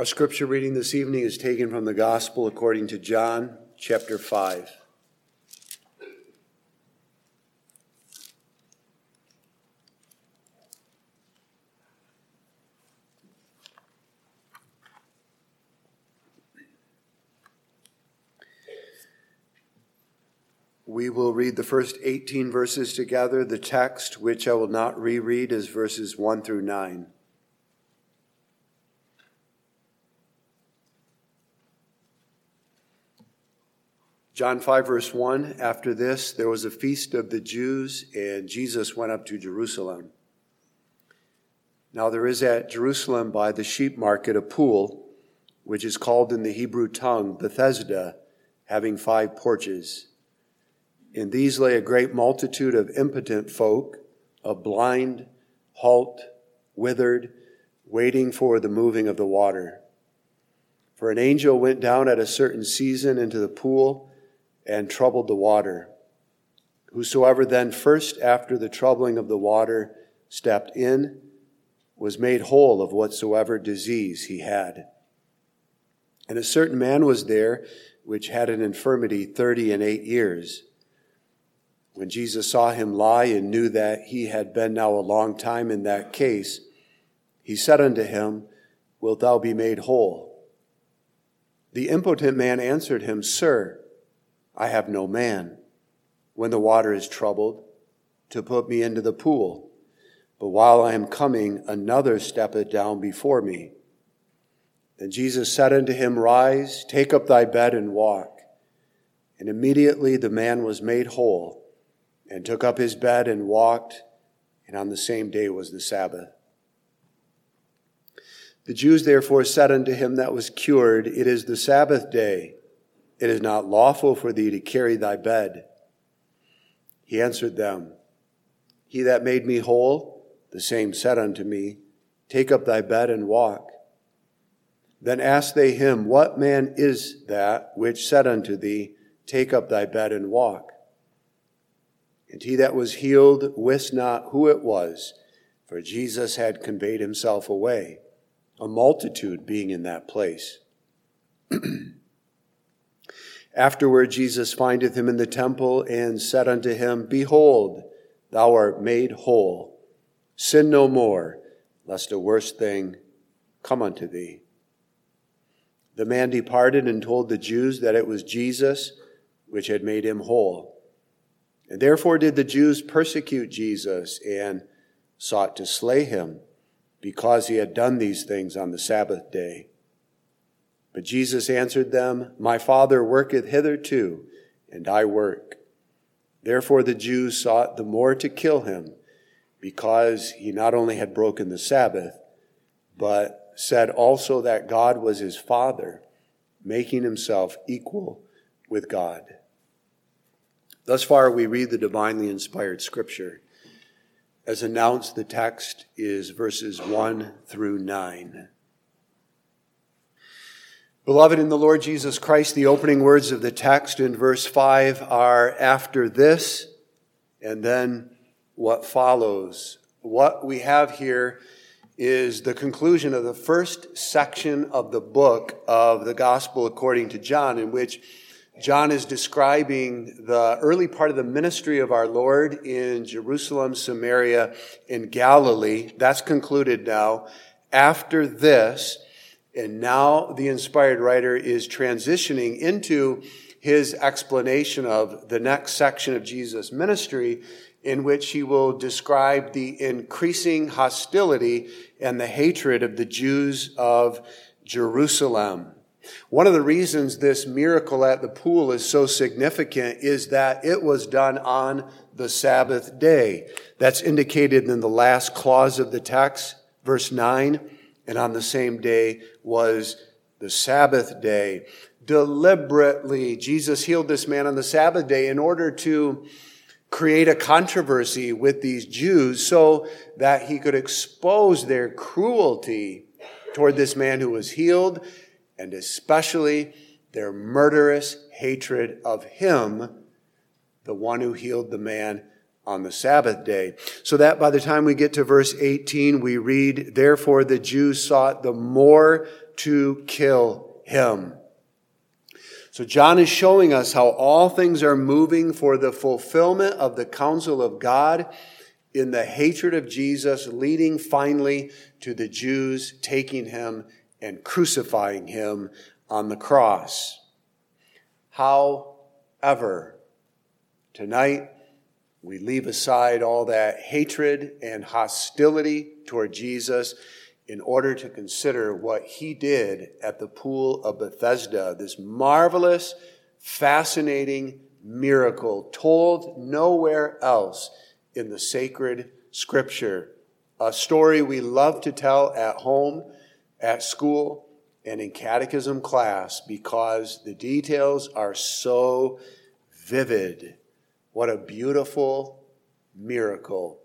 Our scripture reading this evening is taken from the Gospel according to John chapter 5. We will read the first 18 verses together. The text, which I will not reread, is verses 1 through 9. John 5, verse 1 After this, there was a feast of the Jews, and Jesus went up to Jerusalem. Now, there is at Jerusalem by the sheep market a pool, which is called in the Hebrew tongue Bethesda, having five porches. In these lay a great multitude of impotent folk, of blind, halt, withered, waiting for the moving of the water. For an angel went down at a certain season into the pool and troubled the water. Whosoever then first after the troubling of the water stepped in was made whole of whatsoever disease he had. And a certain man was there which had an infirmity thirty and eight years. When Jesus saw him lie and knew that he had been now a long time in that case, he said unto him, Wilt thou be made whole? The impotent man answered him, Sir, I have no man, when the water is troubled, to put me into the pool. But while I am coming, another steppeth down before me. Then Jesus said unto him, Rise, take up thy bed and walk. And immediately the man was made whole, and took up his bed and walked, and on the same day was the Sabbath. The Jews therefore said unto him that was cured, It is the Sabbath day it is not lawful for thee to carry thy bed. He answered them, He that made me whole, the same said unto me, Take up thy bed and walk. Then asked they him, What man is that which said unto thee, Take up thy bed and walk? And he that was healed wist not who it was, for Jesus had conveyed himself away, a multitude being in that place. Afterward, Jesus findeth him in the temple and said unto him, Behold, thou art made whole. Sin no more, lest a worse thing come unto thee. The man departed and told the Jews that it was Jesus which had made him whole. And therefore did the Jews persecute Jesus and sought to slay him because he had done these things on the Sabbath day. But Jesus answered them, My Father worketh hitherto, and I work. Therefore the Jews sought the more to kill him, because he not only had broken the Sabbath, but said also that God was his Father, making himself equal with God. Thus far, we read the divinely inspired scripture. As announced, the text is verses 1 through 9. Beloved in the Lord Jesus Christ, the opening words of the text in verse 5 are after this, and then what follows. What we have here is the conclusion of the first section of the book of the Gospel according to John, in which John is describing the early part of the ministry of our Lord in Jerusalem, Samaria, and Galilee. That's concluded now. After this, and now the inspired writer is transitioning into his explanation of the next section of Jesus' ministry, in which he will describe the increasing hostility and the hatred of the Jews of Jerusalem. One of the reasons this miracle at the pool is so significant is that it was done on the Sabbath day. That's indicated in the last clause of the text, verse 9 and on the same day was the Sabbath day. Deliberately, Jesus healed this man on the Sabbath day in order to create a controversy with these Jews so that he could expose their cruelty toward this man who was healed and especially their murderous hatred of him, the one who healed the man on the Sabbath day. So that by the time we get to verse 18, we read, Therefore the Jews sought the more to kill him. So John is showing us how all things are moving for the fulfillment of the counsel of God in the hatred of Jesus, leading finally to the Jews taking him and crucifying him on the cross. However, tonight we leave aside all that hatred and hostility toward Jesus in order to consider what he did at the pool of Bethesda, this marvelous, fascinating miracle told nowhere else in the sacred scripture. A story we love to tell at home, at school, and in catechism class because the details are so vivid. What a beautiful miracle.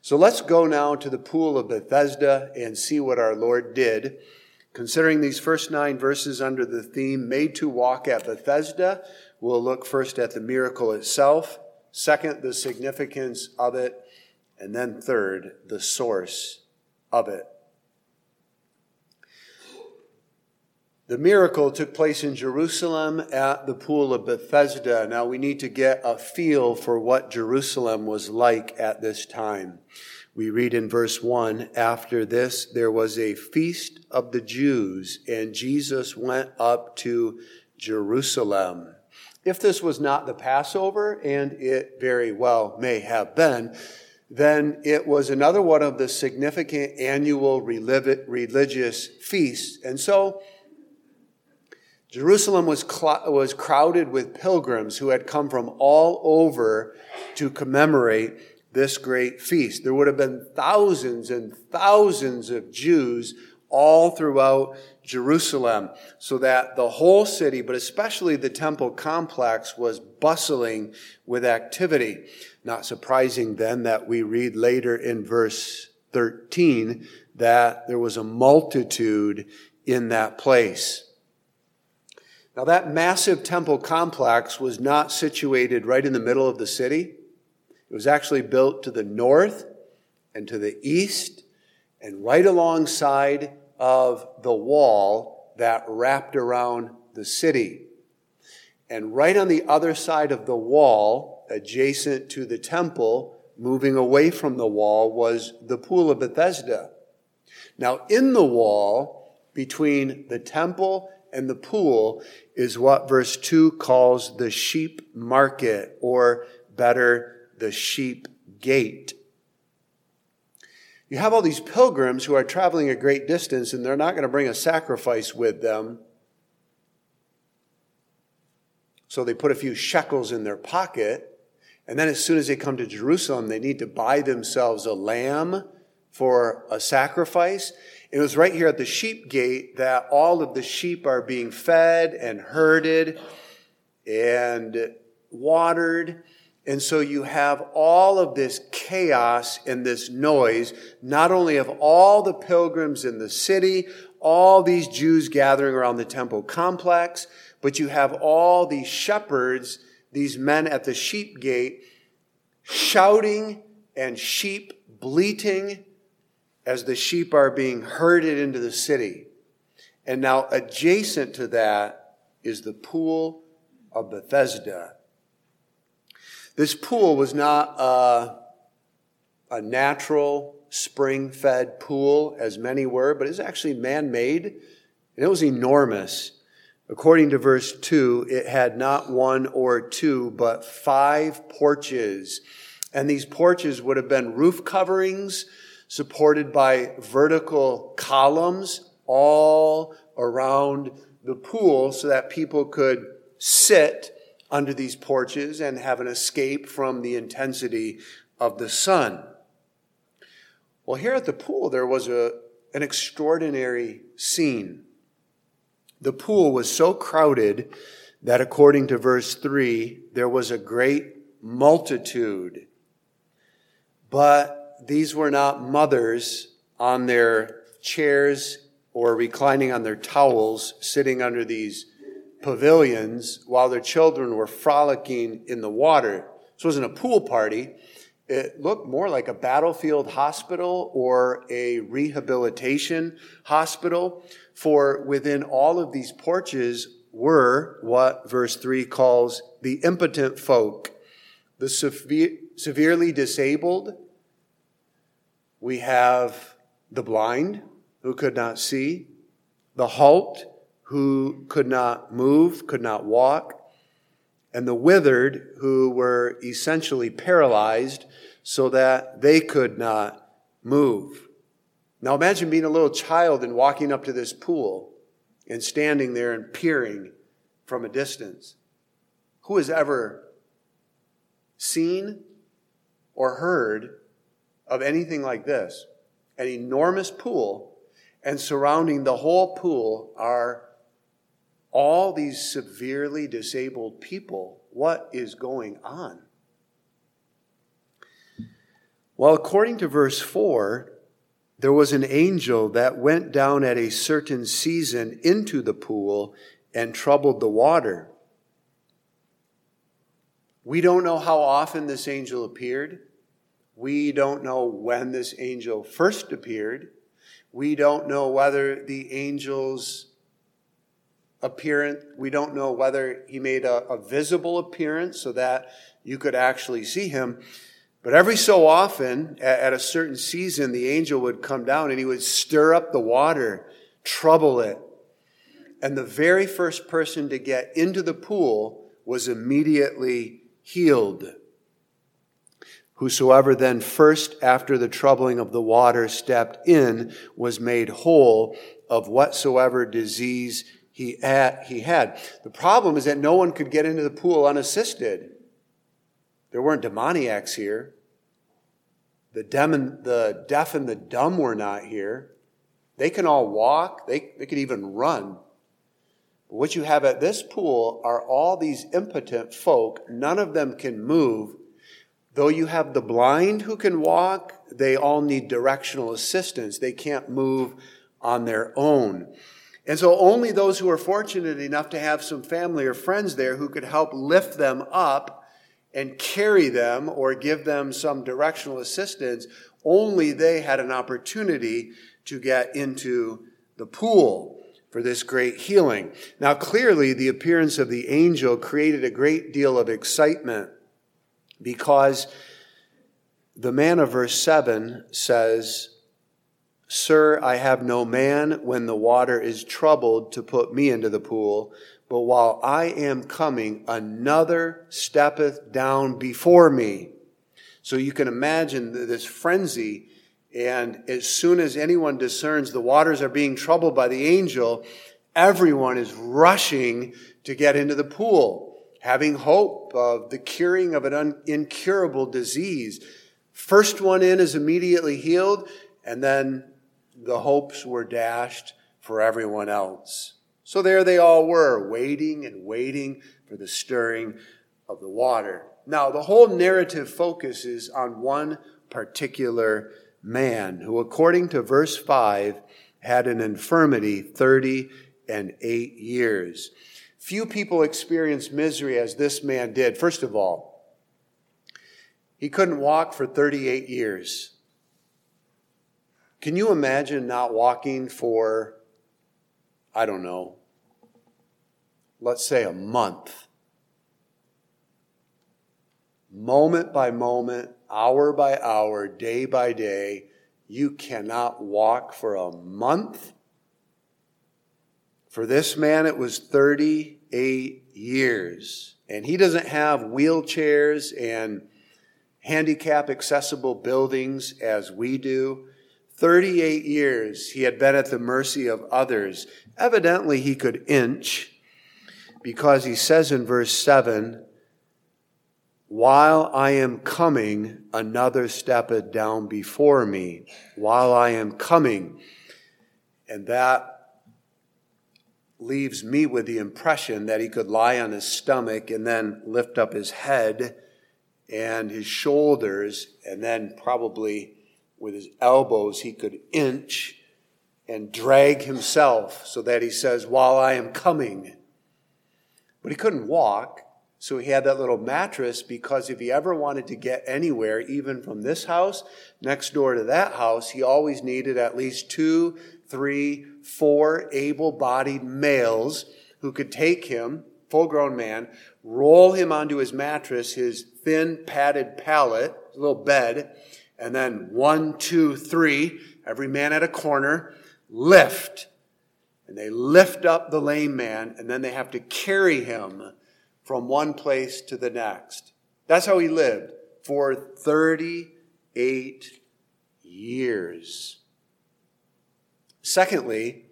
So let's go now to the pool of Bethesda and see what our Lord did. Considering these first nine verses under the theme, Made to Walk at Bethesda, we'll look first at the miracle itself, second, the significance of it, and then third, the source of it. The miracle took place in Jerusalem at the pool of Bethesda. Now we need to get a feel for what Jerusalem was like at this time. We read in verse 1 After this, there was a feast of the Jews, and Jesus went up to Jerusalem. If this was not the Passover, and it very well may have been, then it was another one of the significant annual religious feasts. And so, Jerusalem was, cl- was crowded with pilgrims who had come from all over to commemorate this great feast. There would have been thousands and thousands of Jews all throughout Jerusalem, so that the whole city, but especially the temple complex, was bustling with activity. Not surprising then that we read later in verse 13 that there was a multitude in that place. Now, that massive temple complex was not situated right in the middle of the city. It was actually built to the north and to the east and right alongside of the wall that wrapped around the city. And right on the other side of the wall, adjacent to the temple, moving away from the wall, was the pool of Bethesda. Now, in the wall, between the temple and the pool is what verse 2 calls the sheep market, or better, the sheep gate. You have all these pilgrims who are traveling a great distance and they're not going to bring a sacrifice with them. So they put a few shekels in their pocket. And then as soon as they come to Jerusalem, they need to buy themselves a lamb for a sacrifice. It was right here at the sheep gate that all of the sheep are being fed and herded and watered. And so you have all of this chaos and this noise, not only of all the pilgrims in the city, all these Jews gathering around the temple complex, but you have all these shepherds, these men at the sheep gate, shouting and sheep bleating as the sheep are being herded into the city. And now, adjacent to that is the pool of Bethesda. This pool was not a, a natural spring fed pool, as many were, but it's actually man made, and it was enormous. According to verse 2, it had not one or two, but five porches. And these porches would have been roof coverings supported by vertical columns all around the pool so that people could sit under these porches and have an escape from the intensity of the sun. Well, here at the pool, there was a, an extraordinary scene. The pool was so crowded that, according to verse 3, there was a great multitude. But these were not mothers on their chairs or reclining on their towels, sitting under these pavilions while their children were frolicking in the water. This wasn't a pool party. it looked more like a battlefield hospital or a rehabilitation hospital. For within all of these porches were what verse 3 calls the impotent folk, the severe, severely disabled. We have the blind who could not see, the halt who could not move, could not walk, and the withered who were essentially paralyzed so that they could not move. Now imagine being a little child and walking up to this pool and standing there and peering from a distance. Who has ever seen or heard of anything like this? An enormous pool, and surrounding the whole pool are all these severely disabled people. What is going on? Well, according to verse 4, there was an angel that went down at a certain season into the pool and troubled the water. We don't know how often this angel appeared. We don't know when this angel first appeared. We don't know whether the angel's appearance, we don't know whether he made a, a visible appearance so that you could actually see him. But every so often, at a certain season, the angel would come down and he would stir up the water, trouble it. And the very first person to get into the pool was immediately healed. Whosoever then first after the troubling of the water stepped in was made whole of whatsoever disease he had, he had. The problem is that no one could get into the pool unassisted. There weren't demoniacs here. The, dem- the deaf and the dumb were not here. They can all walk, they, they could even run. But what you have at this pool are all these impotent folk. None of them can move. Though you have the blind who can walk, they all need directional assistance. They can't move on their own. And so only those who are fortunate enough to have some family or friends there who could help lift them up and carry them or give them some directional assistance, only they had an opportunity to get into the pool for this great healing. Now, clearly, the appearance of the angel created a great deal of excitement because the man of verse 7 says, Sir, I have no man when the water is troubled to put me into the pool. But while I am coming, another steppeth down before me. So you can imagine this frenzy. And as soon as anyone discerns the waters are being troubled by the angel, everyone is rushing to get into the pool, having hope of the curing of an incurable disease. First one in is immediately healed, and then the hopes were dashed for everyone else. So there they all were, waiting and waiting for the stirring of the water. Now, the whole narrative focuses on one particular man who, according to verse 5, had an infirmity 30 and 8 years. Few people experience misery as this man did. First of all, he couldn't walk for 38 years. Can you imagine not walking for, I don't know, let's say a month, moment by moment, hour by hour, day by day, you cannot walk for a month. For this man, it was 38 years. And he doesn't have wheelchairs and handicap accessible buildings as we do. 38 years he had been at the mercy of others. Evidently, he could inch because he says in verse 7 While I am coming, another steppeth down before me. While I am coming. And that leaves me with the impression that he could lie on his stomach and then lift up his head and his shoulders, and then probably with his elbows he could inch and drag himself so that he says, While I am coming. But he couldn't walk, So he had that little mattress because if he ever wanted to get anywhere, even from this house next door to that house, he always needed at least two, three, four able bodied males who could take him, full grown man, roll him onto his mattress, his thin padded pallet, little bed, and then one, two, three, every man at a corner, lift. And they lift up the lame man, and then they have to carry him from one place to the next. That's how he lived for 38 years. Secondly,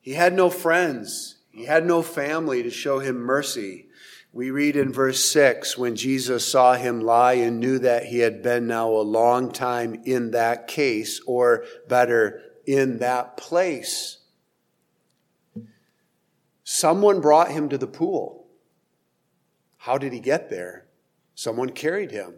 he had no friends. He had no family to show him mercy. We read in verse 6 when Jesus saw him lie and knew that he had been now a long time in that case, or better, in that place. Someone brought him to the pool. How did he get there? Someone carried him.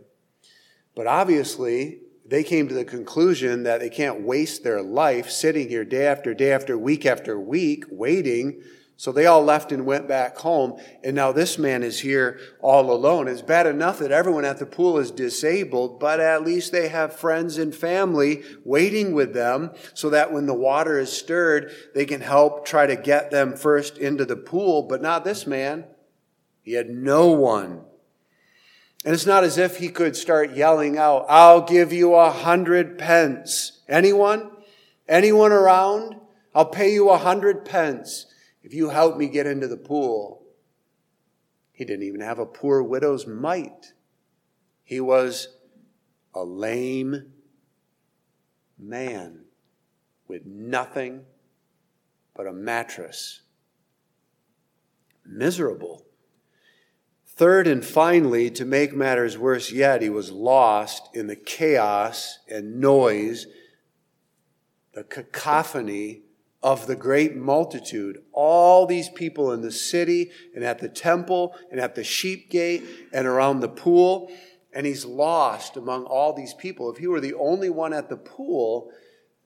But obviously, they came to the conclusion that they can't waste their life sitting here day after day after week after week waiting. So they all left and went back home. And now this man is here all alone. It's bad enough that everyone at the pool is disabled, but at least they have friends and family waiting with them so that when the water is stirred, they can help try to get them first into the pool. But not this man. He had no one. And it's not as if he could start yelling out, I'll give you a hundred pence. Anyone? Anyone around? I'll pay you a hundred pence if you help me get into the pool. He didn't even have a poor widow's mite. He was a lame man with nothing but a mattress. Miserable. Third and finally, to make matters worse yet, he was lost in the chaos and noise, the cacophony of the great multitude. All these people in the city and at the temple and at the sheep gate and around the pool. And he's lost among all these people. If he were the only one at the pool,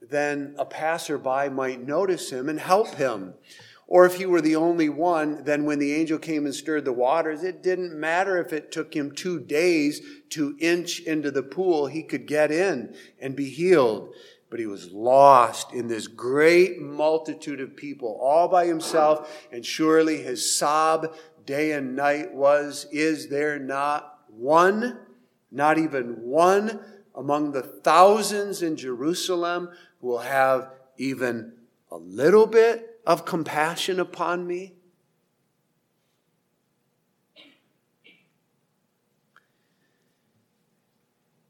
then a passerby might notice him and help him. Or if he were the only one, then when the angel came and stirred the waters, it didn't matter if it took him two days to inch into the pool, he could get in and be healed. But he was lost in this great multitude of people all by himself. And surely his sob day and night was, Is there not one, not even one among the thousands in Jerusalem who will have even a little bit of compassion upon me?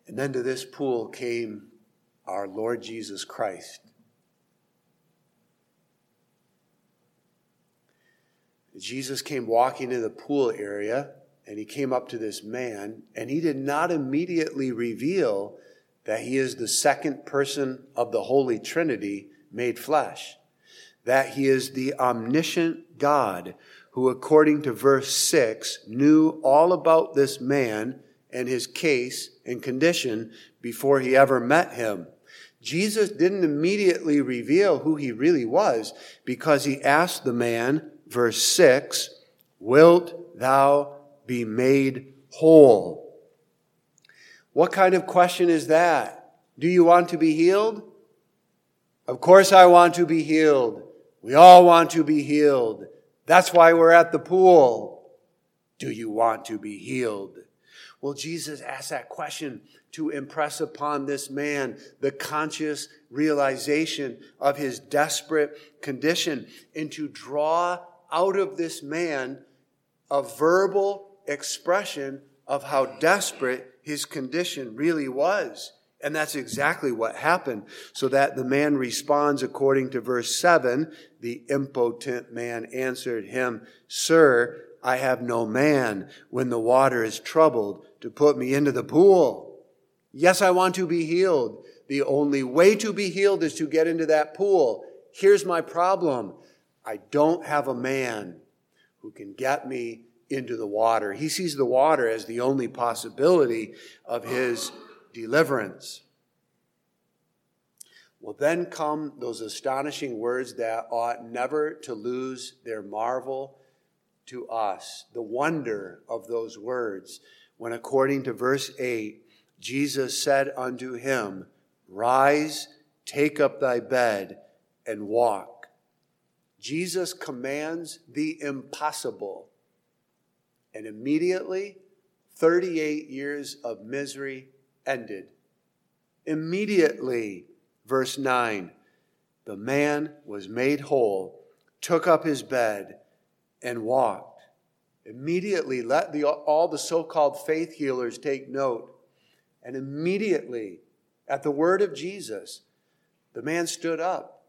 And then to this pool came our Lord Jesus Christ. Jesus came walking in the pool area and he came up to this man and he did not immediately reveal that he is the second person of the Holy Trinity made flesh that he is the omniscient God who, according to verse 6, knew all about this man and his case and condition before he ever met him. Jesus didn't immediately reveal who he really was because he asked the man, verse 6, Wilt thou be made whole? What kind of question is that? Do you want to be healed? Of course I want to be healed. We all want to be healed. That's why we're at the pool. Do you want to be healed? Well, Jesus asked that question to impress upon this man the conscious realization of his desperate condition and to draw out of this man a verbal expression of how desperate his condition really was. And that's exactly what happened. So that the man responds according to verse 7 the impotent man answered him, Sir, I have no man when the water is troubled to put me into the pool. Yes, I want to be healed. The only way to be healed is to get into that pool. Here's my problem I don't have a man who can get me into the water. He sees the water as the only possibility of his deliverance. Well, then come those astonishing words that ought never to lose their marvel to us the wonder of those words when, according to verse 8, Jesus said unto him, Rise, take up thy bed, and walk. Jesus commands the impossible. And immediately, 38 years of misery ended. Immediately, verse 9, the man was made whole, took up his bed, and walked. Immediately, let the, all the so called faith healers take note. And immediately, at the word of Jesus, the man stood up.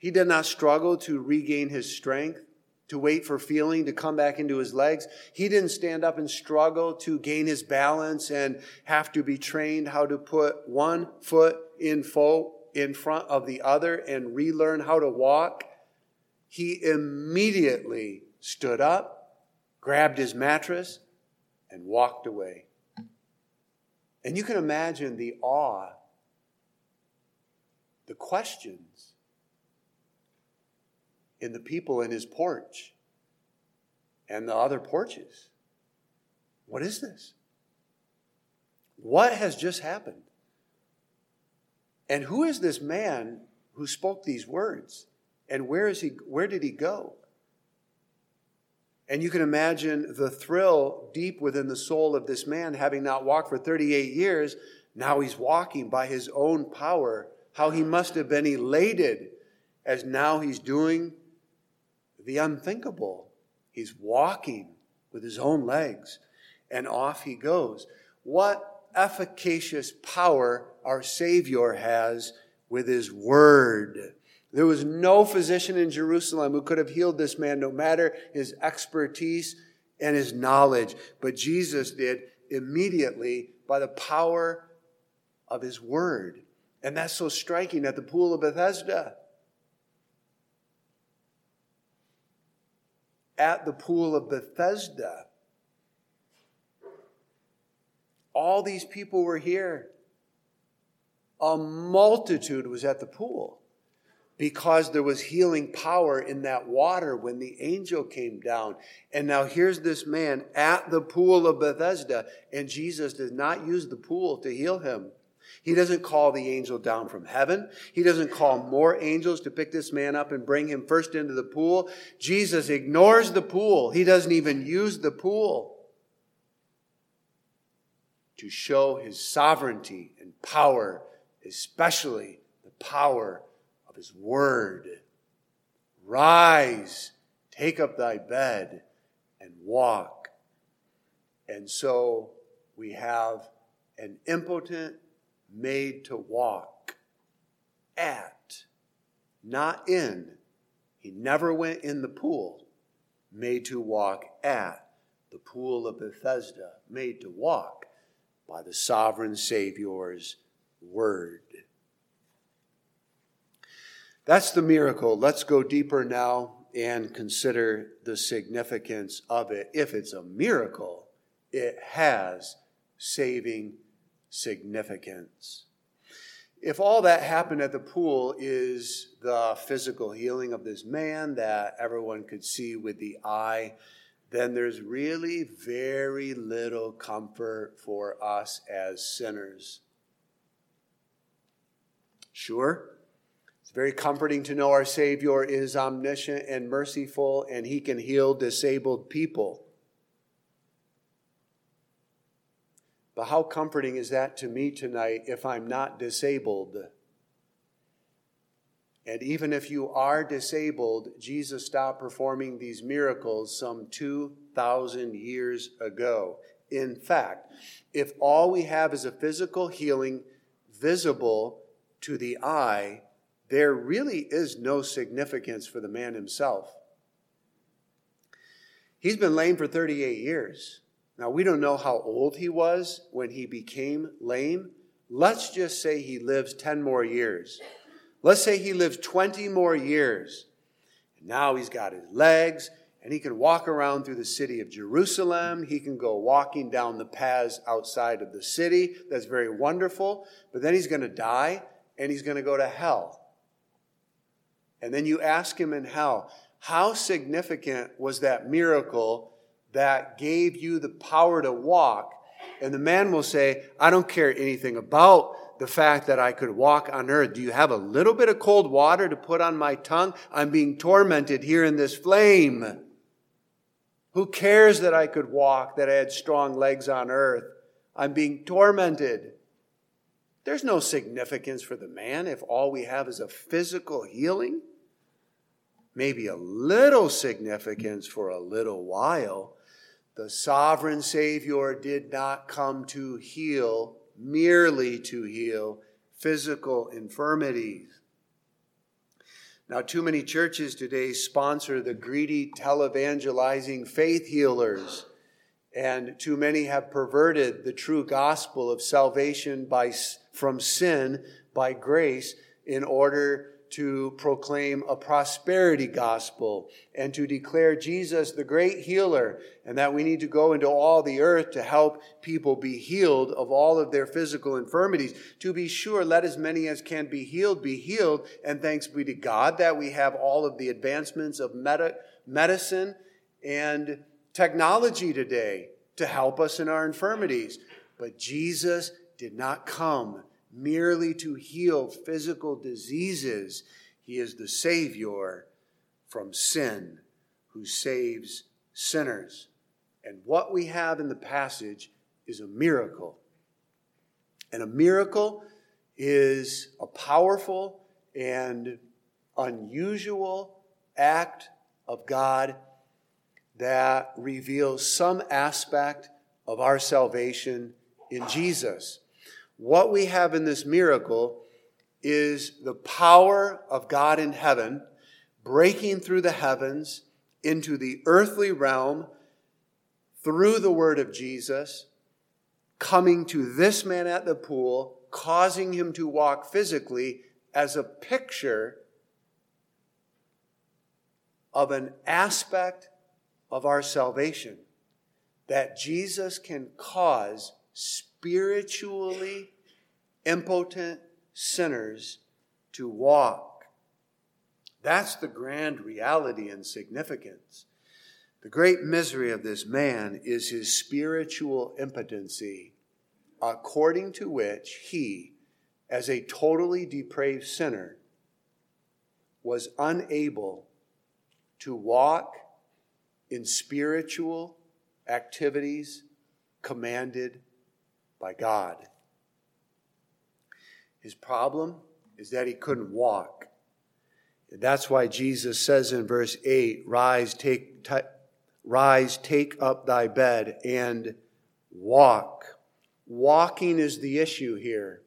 He did not struggle to regain his strength, to wait for feeling to come back into his legs. He didn't stand up and struggle to gain his balance and have to be trained how to put one foot in, fo- in front of the other and relearn how to walk. He immediately stood up, grabbed his mattress, and walked away. And you can imagine the awe, the questions in the people in his porch and the other porches. What is this? What has just happened? And who is this man who spoke these words? And where is he where did he go? And you can imagine the thrill deep within the soul of this man, having not walked for 38 years. Now he's walking by his own power. How he must have been elated as now he's doing the unthinkable. He's walking with his own legs, and off he goes. What efficacious power our Savior has with his word. There was no physician in Jerusalem who could have healed this man, no matter his expertise and his knowledge. But Jesus did immediately by the power of his word. And that's so striking at the pool of Bethesda. At the pool of Bethesda, all these people were here. A multitude was at the pool because there was healing power in that water when the angel came down. And now here's this man at the pool of Bethesda, and Jesus does not use the pool to heal him. He doesn't call the angel down from heaven. He doesn't call more angels to pick this man up and bring him first into the pool. Jesus ignores the pool. He doesn't even use the pool to show his sovereignty and power, especially the power of his word. Rise, take up thy bed, and walk. And so we have an impotent made to walk at, not in. He never went in the pool, made to walk at the pool of Bethesda, made to walk by the sovereign Savior's word. That's the miracle. Let's go deeper now and consider the significance of it. If it's a miracle, it has saving significance. If all that happened at the pool is the physical healing of this man that everyone could see with the eye, then there's really very little comfort for us as sinners. Sure? It's very comforting to know our Savior is omniscient and merciful and he can heal disabled people. But how comforting is that to me tonight if I'm not disabled? And even if you are disabled, Jesus stopped performing these miracles some 2,000 years ago. In fact, if all we have is a physical healing visible to the eye, there really is no significance for the man himself. He's been lame for 38 years. Now, we don't know how old he was when he became lame. Let's just say he lives 10 more years. Let's say he lives 20 more years. And now he's got his legs and he can walk around through the city of Jerusalem. He can go walking down the paths outside of the city. That's very wonderful. But then he's going to die and he's going to go to hell. And then you ask him in hell, how significant was that miracle that gave you the power to walk? And the man will say, I don't care anything about the fact that I could walk on earth. Do you have a little bit of cold water to put on my tongue? I'm being tormented here in this flame. Who cares that I could walk, that I had strong legs on earth? I'm being tormented. There's no significance for the man if all we have is a physical healing. Maybe a little significance for a little while. The sovereign Savior did not come to heal, merely to heal physical infirmities. Now, too many churches today sponsor the greedy televangelizing faith healers, and too many have perverted the true gospel of salvation by, from sin by grace in order to proclaim a prosperity gospel and to declare Jesus the great healer, and that we need to go into all the earth to help people be healed of all of their physical infirmities. To be sure, let as many as can be healed be healed, and thanks be to God that we have all of the advancements of med- medicine and technology today to help us in our infirmities. But Jesus did not come merely to heal physical diseases. He is the Savior from sin who saves sinners. And what we have in the passage is a miracle. And a miracle is a powerful and unusual act of God that reveals some aspect of our salvation in Jesus. What we have in this miracle is the power of God in heaven breaking through the heavens into the earthly realm through the word of Jesus, coming to this man at the pool, causing him to walk physically as a picture of an aspect of our salvation that Jesus can cause spiritually impotent sinners to walk. That's the grand reality and significance. The great misery of this man is his spiritual impotency, according to which he, as a totally depraved sinner, was unable to walk in spiritual activities commanded by God. His problem is that he couldn't walk. And that's why Jesus says in verse 8, rise, take, t- rise, take up thy bed and walk. Walking is the issue here.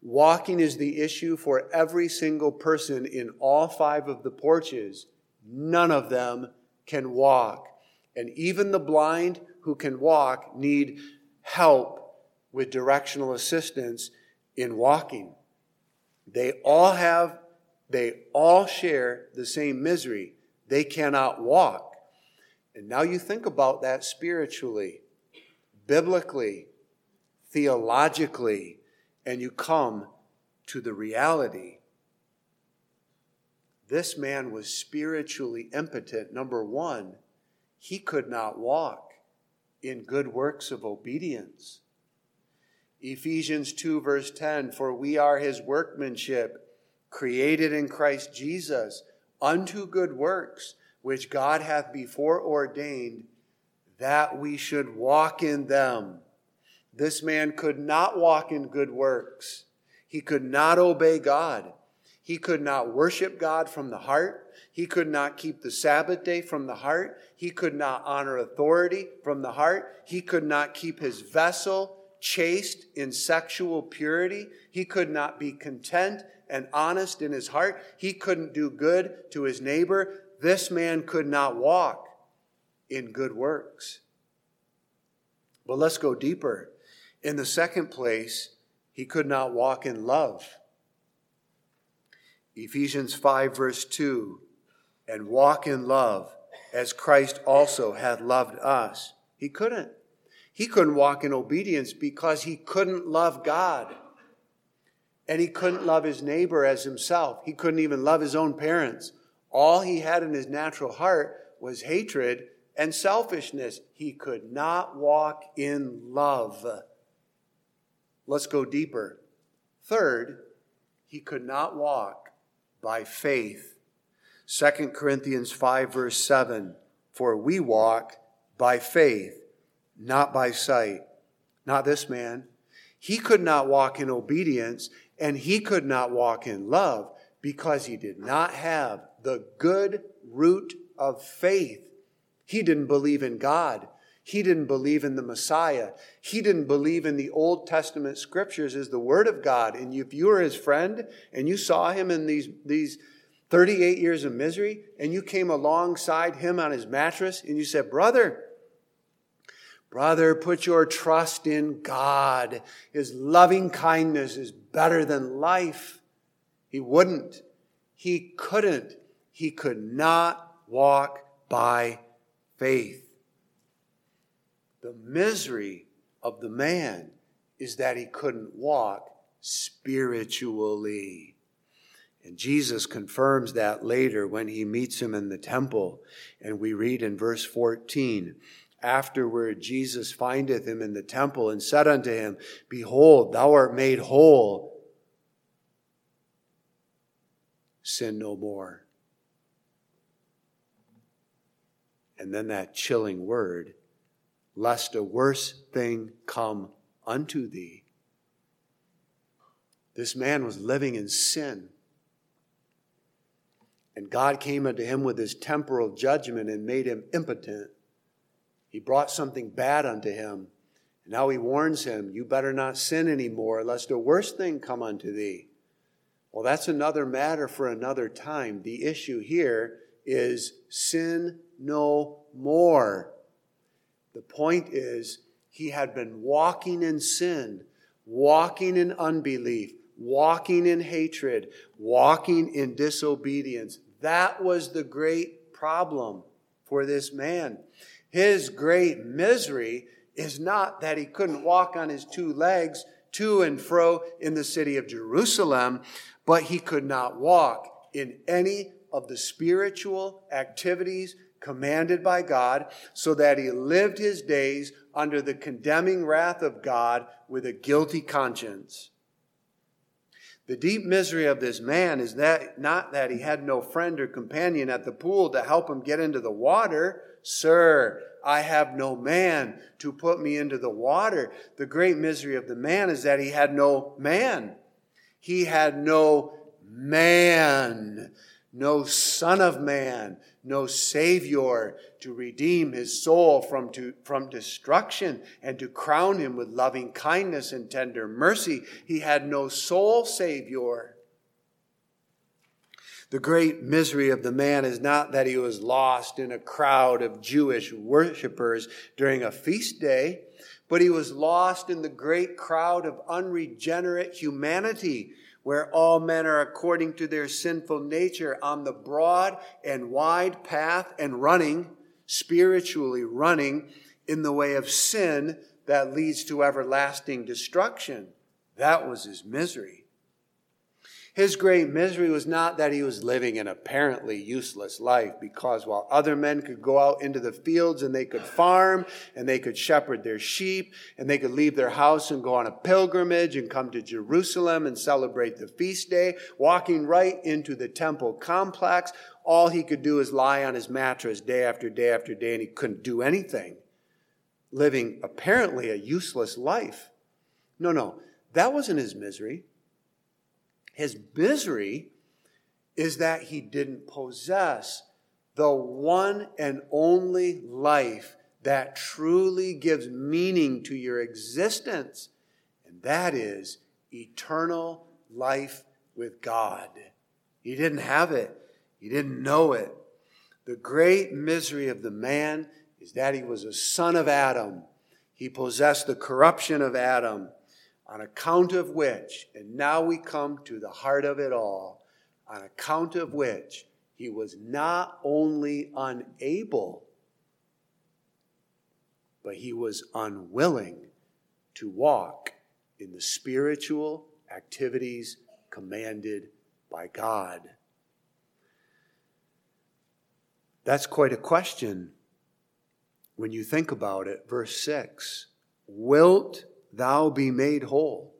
Walking is the issue for every single person in all five of the porches. None of them can walk. And even the blind who can walk need help with directional assistance in walking. They all have, they all share the same misery. They cannot walk. And now you think about that spiritually, biblically, theologically, and you come to the reality. This man was spiritually impotent. Number one, he could not walk in good works of obedience. Ephesians 2, verse 10 For we are his workmanship, created in Christ Jesus, unto good works, which God hath before ordained that we should walk in them. This man could not walk in good works. He could not obey God. He could not worship God from the heart. He could not keep the Sabbath day from the heart. He could not honor authority from the heart. He could not keep his vessel chaste in sexual purity. He could not be content and honest in his heart. He couldn't do good to his neighbor. This man could not walk in good works. But let's go deeper. In the second place, he could not walk in love. Ephesians 5, verse 2 and walk in love as Christ also hath loved us. He couldn't. He couldn't walk in obedience because he couldn't love God. And he couldn't love his neighbor as himself. He couldn't even love his own parents. All he had in his natural heart was hatred and selfishness. He could not walk in love. Let's go deeper. Third, he could not walk by faith. 2 Corinthians 5, verse 7 For we walk by faith, not by sight. Not this man. He could not walk in obedience and he could not walk in love because he did not have the good root of faith. He didn't believe in God. He didn't believe in the Messiah. He didn't believe in the Old Testament scriptures as the Word of God. And if you were his friend and you saw him in these, these 38 years of misery and you came alongside him on his mattress and you said, Brother, brother, put your trust in God. His loving kindness is better than life. He wouldn't. He couldn't. He could not walk by faith. The misery of the man is that he couldn't walk spiritually. And Jesus confirms that later when he meets him in the temple. And we read in verse 14 Afterward, Jesus findeth him in the temple and said unto him, Behold, thou art made whole. Sin no more. And then that chilling word, lest a worse thing come unto thee. This man was living in sin. And God came unto him with his temporal judgment and made him impotent. He brought something bad unto him. And now he warns him, You better not sin anymore, lest a worse thing come unto thee. Well, that's another matter for another time. The issue here is sin no more. The point is, he had been walking in sin, walking in unbelief, walking in hatred, walking in disobedience. That was the great problem for this man. His great misery is not that he couldn't walk on his two legs to and fro in the city of Jerusalem, but he could not walk in any of the spiritual activities commanded by God, so that he lived his days under the condemning wrath of God with a guilty conscience. The deep misery of this man is that not that he had no friend or companion at the pool to help him get into the water. Sir, I have no man to put me into the water. The great misery of the man is that he had no man. He had no man, no son of man, no Savior to redeem his soul from, to, from destruction and to crown him with loving kindness and tender mercy. He had no soul Savior. The great misery of the man is not that he was lost in a crowd of Jewish worshippers during a feast day, but he was lost in the great crowd of unregenerate humanity where all men are according to their sinful nature on the broad and wide path and running, spiritually running, in the way of sin that leads to everlasting destruction. That was his misery. His great misery was not that he was living an apparently useless life, because while other men could go out into the fields and they could farm and they could shepherd their sheep and they could leave their house and go on a pilgrimage and come to Jerusalem and celebrate the feast day, walking right into the temple complex, all he could do is lie on his mattress day after day after day and he couldn't do anything, living apparently a useless life. No, no, that wasn't his misery. His misery is that he didn't possess the one and only life that truly gives meaning to your existence, and that is eternal life with God. He didn't have it, he didn't know it. The great misery of the man is that he was a son of Adam. He possessed the corruption of Adam on account of which, and now we come to the heart of it all, on account of which he was not only unable, but he was unwilling to walk in the spiritual activities commanded by God. That's quite a question when you think about it. Verse 6 Wilt thou be made whole?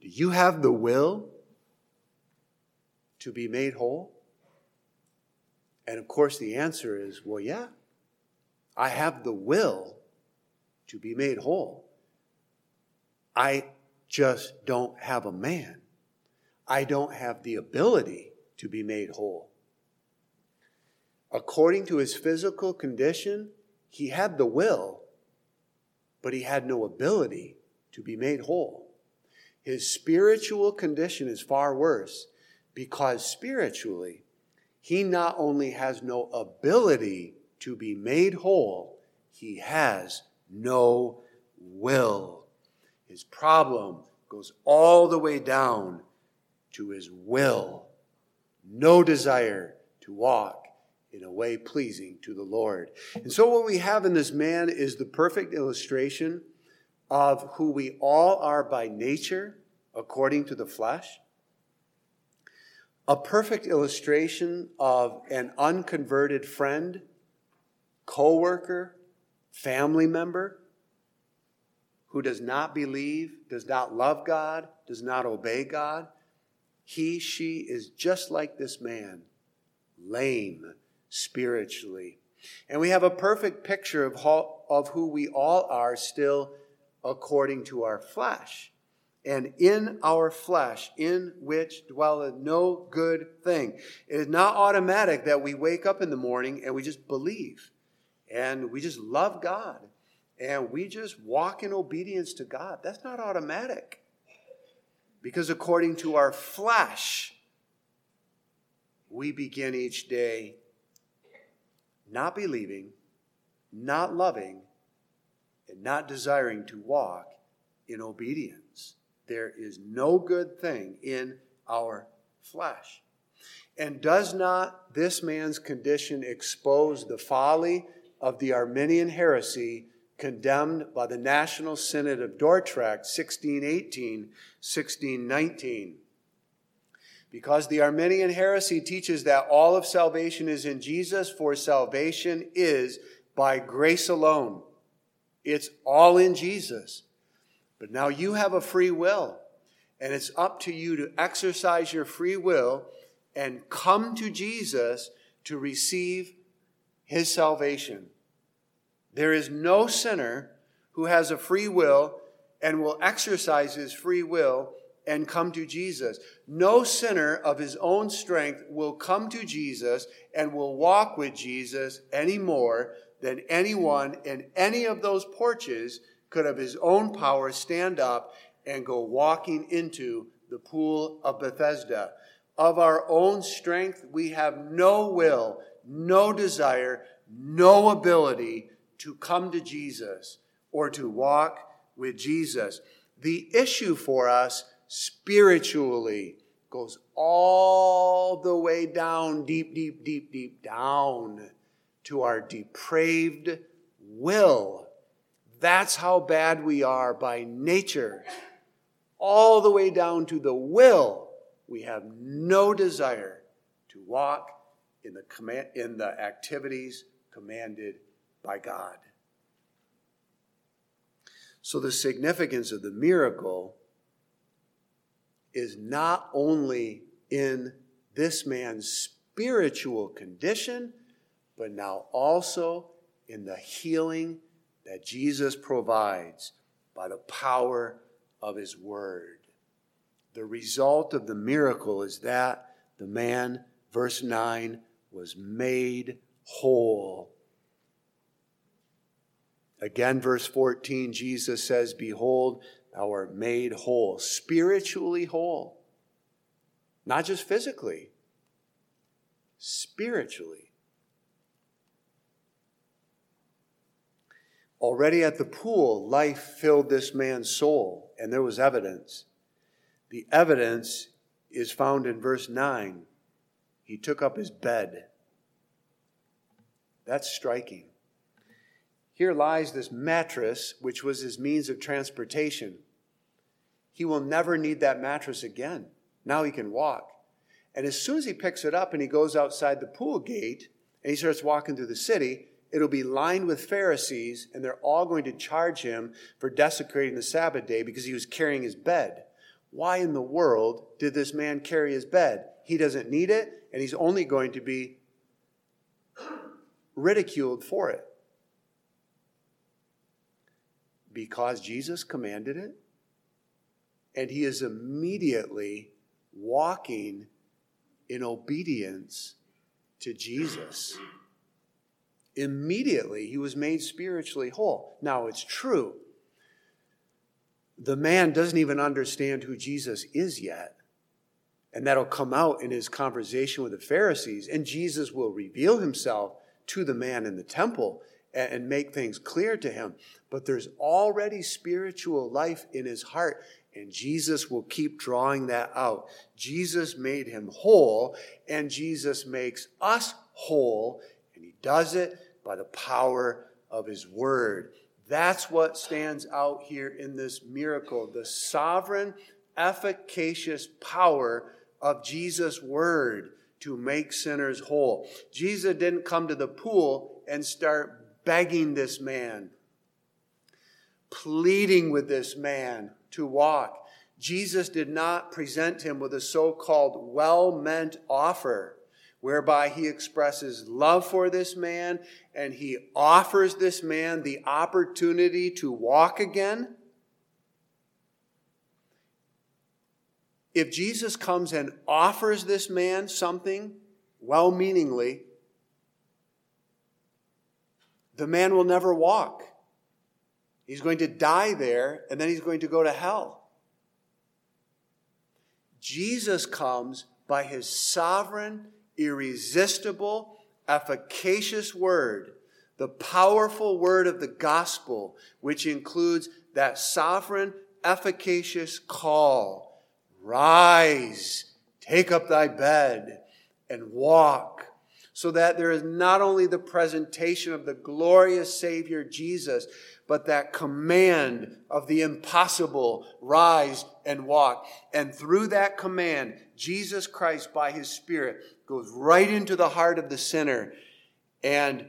Do you have the will to be made whole? And of course, the answer is well, yeah, I have the will to be made whole. I just don't have a man. I don't have the ability to be made whole. According to his physical condition, he had the will, but he had no ability to be made whole. His spiritual condition is far worse because spiritually, he not only has no ability to be made whole, he has no will. His problem goes all the way down to his will. No desire to walk in a way pleasing to the Lord. And so, what we have in this man is the perfect illustration of who we all are by nature, according to the flesh. A perfect illustration of an unconverted friend, co worker, family member who does not believe, does not love God, does not obey God. He, she is just like this man, lame spiritually. And we have a perfect picture of, how, of who we all are still according to our flesh. And in our flesh, in which dwelleth no good thing. It is not automatic that we wake up in the morning and we just believe and we just love God and we just walk in obedience to God. That's not automatic. Because according to our flesh, we begin each day not believing, not loving, and not desiring to walk in obedience. There is no good thing in our flesh. And does not this man's condition expose the folly of the Arminian heresy condemned by the National Synod of Dordrecht 1618 1619? Because the Arminian heresy teaches that all of salvation is in Jesus, for salvation is by grace alone. It's all in Jesus. But now you have a free will, and it's up to you to exercise your free will and come to Jesus to receive his salvation. There is no sinner who has a free will and will exercise his free will and come to Jesus. No sinner of his own strength will come to Jesus and will walk with Jesus any more than anyone in any of those porches could of his own power stand up and go walking into the pool of Bethesda. Of our own strength, we have no will, no desire, no ability to come to Jesus or to walk with Jesus. The issue for us spiritually goes all the way down, deep, deep, deep, deep down to our depraved will. That's how bad we are by nature. All the way down to the will. We have no desire to walk in the, command, in the activities commanded by God. So, the significance of the miracle is not only in this man's spiritual condition, but now also in the healing that Jesus provides by the power of his word. The result of the miracle is that the man, verse 9, was made whole. Again, verse 14, Jesus says, Behold, art made whole, spiritually whole. Not just physically, spiritually. Already at the pool, life filled this man's soul, and there was evidence. The evidence is found in verse 9. He took up his bed. That's striking. Here lies this mattress, which was his means of transportation. He will never need that mattress again. Now he can walk. And as soon as he picks it up and he goes outside the pool gate and he starts walking through the city, it'll be lined with Pharisees, and they're all going to charge him for desecrating the Sabbath day because he was carrying his bed. Why in the world did this man carry his bed? He doesn't need it, and he's only going to be ridiculed for it. Because Jesus commanded it, and he is immediately walking in obedience to Jesus. Immediately, he was made spiritually whole. Now, it's true. The man doesn't even understand who Jesus is yet. And that'll come out in his conversation with the Pharisees. And Jesus will reveal himself to the man in the temple and make things clear to him. But there's already spiritual life in his heart. And Jesus will keep drawing that out. Jesus made him whole, and Jesus makes us whole, and he does it by the power of his word. That's what stands out here in this miracle the sovereign, efficacious power of Jesus' word to make sinners whole. Jesus didn't come to the pool and start begging this man, pleading with this man to walk. Jesus did not present him with a so called well meant offer whereby he expresses love for this man and he offers this man the opportunity to walk again. If Jesus comes and offers this man something well meaningly, the man will never walk. He's going to die there, and then he's going to go to hell. Jesus comes by his sovereign, irresistible, efficacious word, the powerful word of the gospel, which includes that sovereign, efficacious call Rise, take up thy bed, and walk so that there is not only the presentation of the glorious Savior Jesus, but that command of the impossible rise and walk. And through that command, Jesus Christ, by his Spirit, goes right into the heart of the sinner and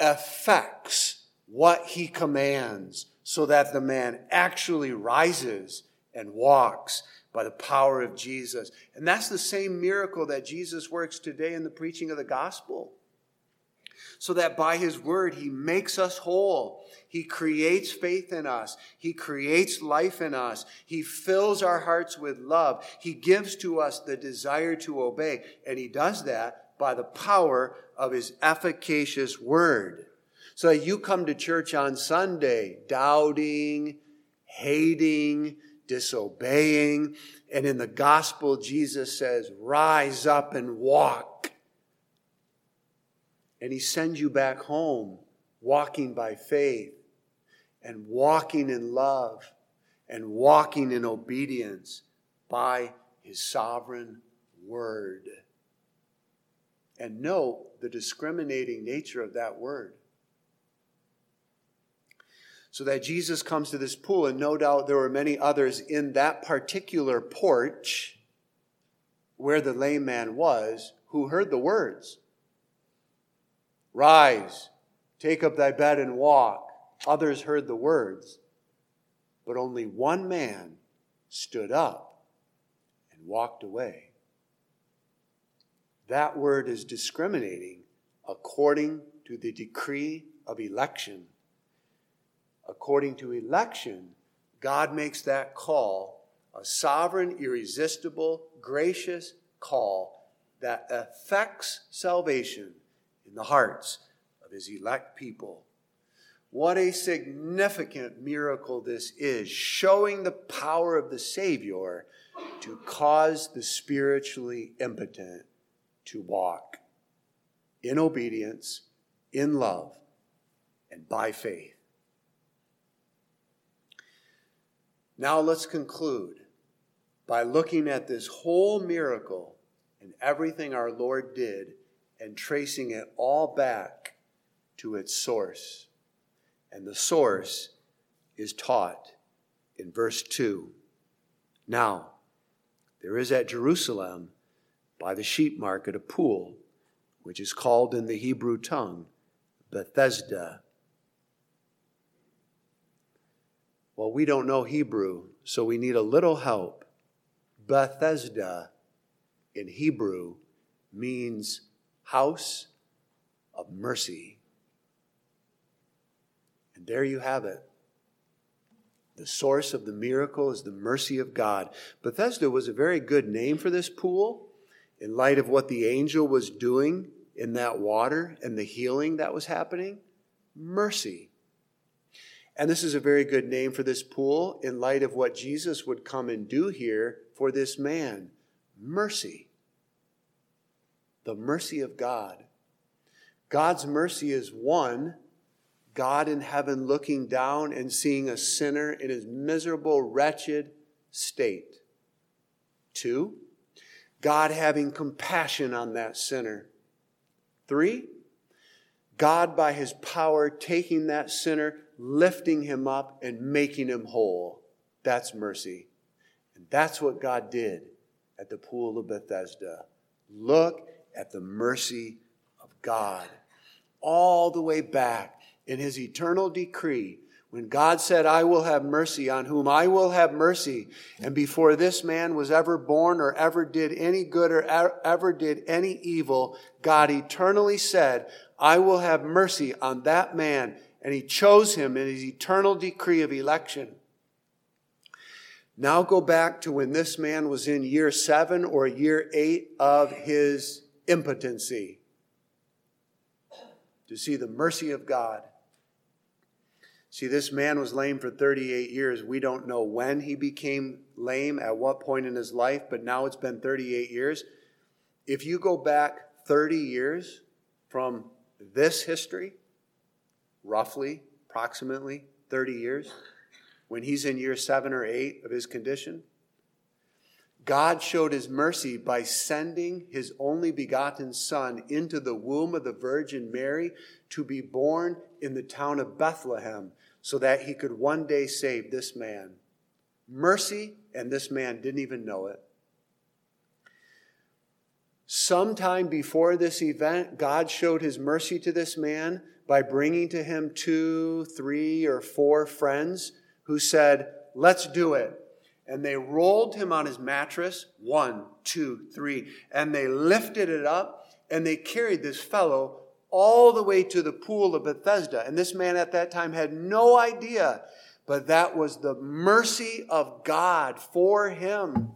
affects what he commands so that the man actually rises and walks by the power of Jesus. And that's the same miracle that Jesus works today in the preaching of the gospel. So that by his word, he makes us whole. He creates faith in us. He creates life in us. He fills our hearts with love. He gives to us the desire to obey. And he does that by the power of his efficacious word. So you come to church on Sunday doubting, hating, disobeying. And in the gospel, Jesus says, Rise up and walk. And he sends you back home, walking by faith and walking in love and walking in obedience by his sovereign word. And note the discriminating nature of that word so that Jesus comes to this pool, and no doubt there were many others in that particular porch where the lame man was who heard the words Rise, take up thy bed and walk. Others heard the words, but only one man stood up and walked away. That word is discriminating according to the decree of election according to election, God makes that call a sovereign, irresistible, gracious call that affects salvation in the hearts of his elect people. What a significant miracle this is, showing the power of the Savior to cause the spiritually impotent to walk in obedience, in love, and by faith. Now let's conclude by looking at this whole miracle and everything our Lord did and tracing it all back to its source. And the source is taught in verse 2. Now, there is at Jerusalem by the sheep market a pool, which is called in the Hebrew tongue Bethesda. Well, we don't know Hebrew, so we need a little help. Bethesda in Hebrew means house of mercy. And there you have it. The source of the miracle is the mercy of God. Bethesda was a very good name for this pool in light of what the angel was doing in that water and the healing that was happening. Mercy. And this is a very good name for this pool in light of what Jesus would come and do here for this man. Mercy. The mercy of God. God's mercy is one God in heaven looking down and seeing a sinner in his miserable, wretched state. Two, God having compassion on that sinner. Three, God by his power taking that sinner, lifting him up, and making him whole. That's mercy. And that's what God did at the pool of Bethesda. Look at the mercy of God. All the way back in his eternal decree, when God said, I will have mercy on whom I will have mercy, and before this man was ever born or ever did any good or ever did any evil, God eternally said, I will have mercy on that man. And he chose him in his eternal decree of election. Now go back to when this man was in year seven or year eight of his impotency to see the mercy of God. See, this man was lame for 38 years. We don't know when he became lame, at what point in his life, but now it's been 38 years. If you go back 30 years from this history, roughly, approximately 30 years, when he's in year seven or eight of his condition, God showed his mercy by sending his only begotten Son into the womb of the Virgin Mary to be born in the town of Bethlehem so that he could one day save this man. Mercy, and this man didn't even know it. Sometime before this event, God showed his mercy to this man by bringing to him two, three, or four friends who said, Let's do it. And they rolled him on his mattress, one, two, three, and they lifted it up and they carried this fellow all the way to the pool of Bethesda. And this man at that time had no idea, but that was the mercy of God for him.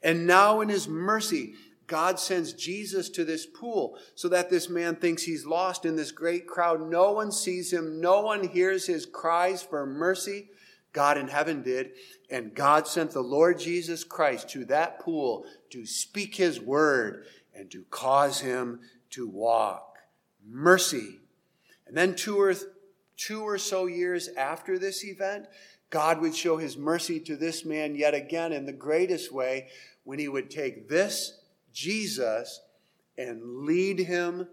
And now, in his mercy, God sends Jesus to this pool so that this man thinks he's lost in this great crowd. No one sees him, no one hears his cries for mercy. God in heaven did. And God sent the Lord Jesus Christ to that pool to speak his word and to cause him to walk. Mercy. And then two or, two or so years after this event, God would show his mercy to this man yet again in the greatest way when he would take this Jesus and lead him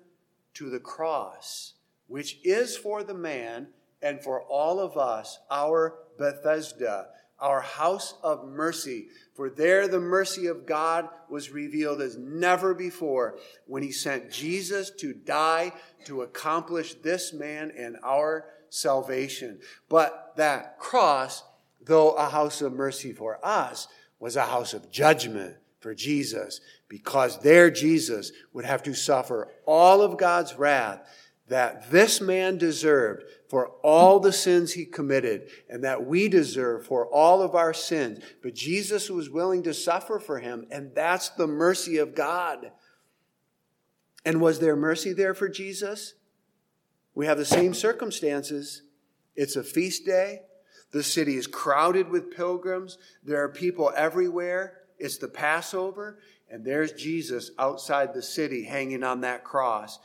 to the cross, which is for the man and for all of us our Bethesda, our house of mercy. For there the mercy of God was revealed as never before when he sent Jesus to die to accomplish this man and our salvation. But that cross, though a house of mercy for us, was a house of judgment for Jesus because there Jesus would have to suffer all of God's wrath that this man deserved for all the sins he committed and that we deserve for all of our sins. But Jesus was willing to suffer for him, and that's the mercy of God. And was there mercy there for Jesus? We have the same circumstances. It's a feast day. The city is crowded with pilgrims. There are people everywhere. It's the Passover, and there's Jesus outside the city hanging on that cross.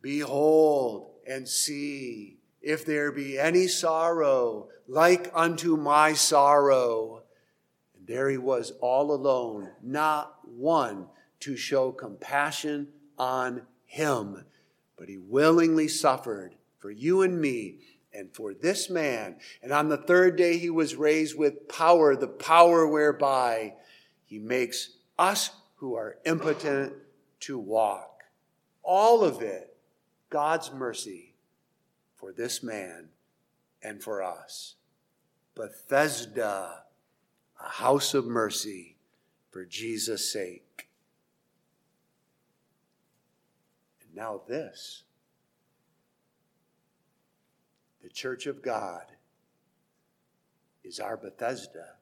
Behold and see if there be any sorrow like unto my sorrow. And there he was all alone, not one to show compassion on him, but he willingly suffered for you and me and for this man. And on the third day he was raised with power, the power whereby he makes us who are impotent to walk. All of it, God's mercy for this man and for us. Bethesda, a house of mercy for Jesus' sake. And now, this the church of God is our Bethesda.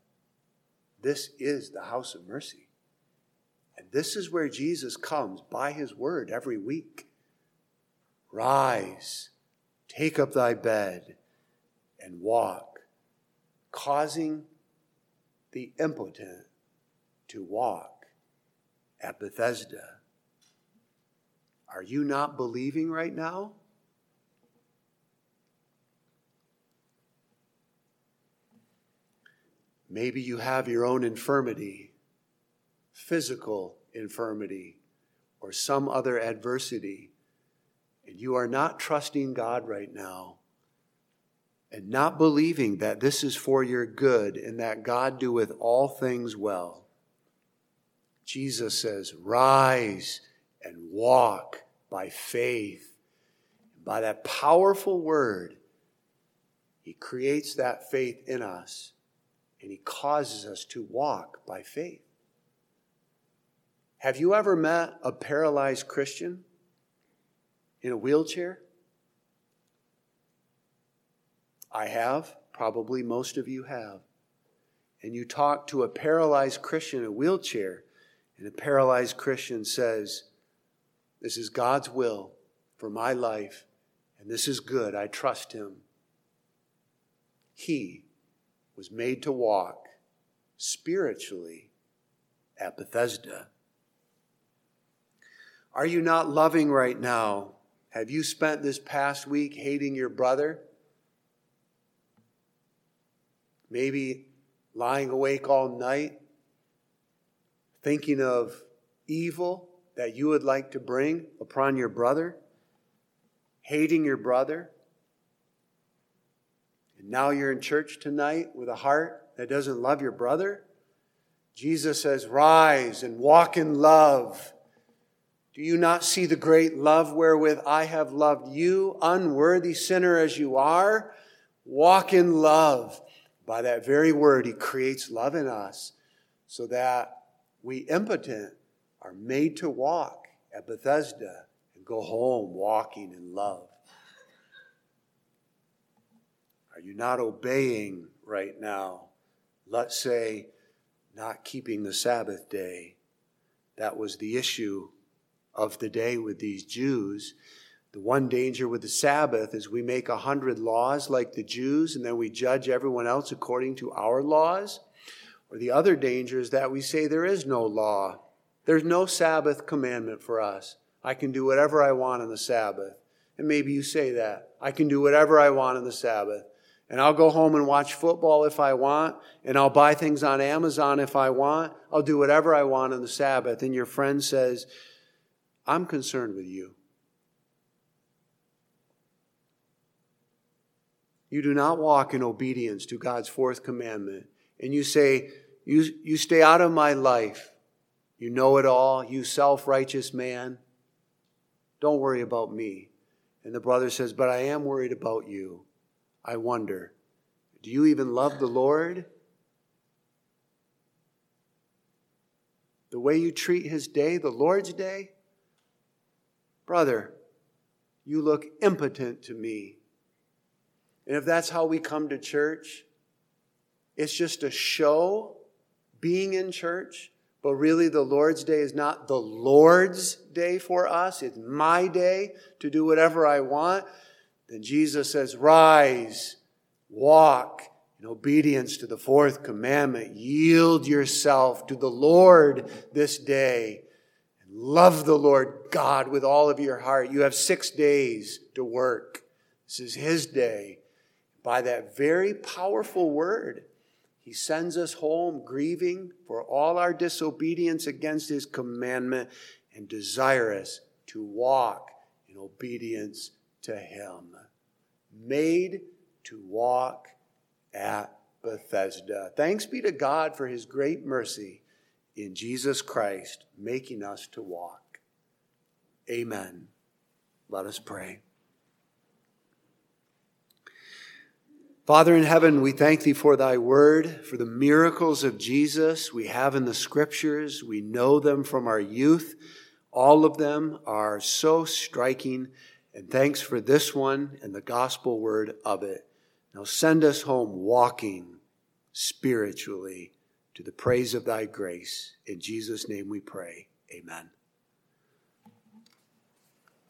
This is the house of mercy. And this is where Jesus comes by his word every week. Rise, take up thy bed, and walk, causing the impotent to walk at Bethesda. Are you not believing right now? Maybe you have your own infirmity, physical infirmity, or some other adversity, and you are not trusting God right now and not believing that this is for your good and that God doeth all things well. Jesus says, Rise and walk by faith. And By that powerful word, He creates that faith in us and He causes us to walk by faith. Have you ever met a paralyzed Christian in a wheelchair? I have. Probably most of you have. And you talk to a paralyzed Christian in a wheelchair, and a paralyzed Christian says, This is God's will for my life, and this is good. I trust Him. He was made to walk spiritually at Bethesda. Are you not loving right now? Have you spent this past week hating your brother? Maybe lying awake all night, thinking of evil that you would like to bring upon your brother, hating your brother. And now you're in church tonight with a heart that doesn't love your brother. Jesus says, Rise and walk in love. Do you not see the great love wherewith I have loved you, unworthy sinner as you are? Walk in love. By that very word, He creates love in us so that we impotent are made to walk at Bethesda and go home walking in love. Are you not obeying right now? Let's say, not keeping the Sabbath day. That was the issue of the day with these Jews. The one danger with the Sabbath is we make a hundred laws like the Jews, and then we judge everyone else according to our laws. Or the other danger is that we say there is no law. There's no Sabbath commandment for us. I can do whatever I want on the Sabbath. And maybe you say that. I can do whatever I want on the Sabbath. And I'll go home and watch football if I want, and I'll buy things on Amazon if I want. I'll do whatever I want on the Sabbath. And your friend says, I'm concerned with you. You do not walk in obedience to God's fourth commandment. And you say, You, you stay out of my life. You know it all, you self righteous man. Don't worry about me. And the brother says, But I am worried about you. I wonder, do you even love the Lord? The way you treat his day, the Lord's day? Brother, you look impotent to me. And if that's how we come to church, it's just a show being in church, but really the Lord's day is not the Lord's day for us. It's my day to do whatever I want. Then Jesus says, Rise, walk in obedience to the fourth commandment. Yield yourself to the Lord this day. Love the Lord God with all of your heart. You have six days to work. This is His day. By that very powerful word, He sends us home grieving for all our disobedience against His commandment and desirous to walk in obedience to Him made to walk at Bethesda. Thanks be to God for his great mercy in Jesus Christ, making us to walk. Amen. Let us pray. Father in heaven, we thank thee for thy word, for the miracles of Jesus we have in the scriptures. We know them from our youth. All of them are so striking. And thanks for this one and the gospel word of it. Now send us home walking spiritually to the praise of thy grace. In Jesus' name we pray. Amen.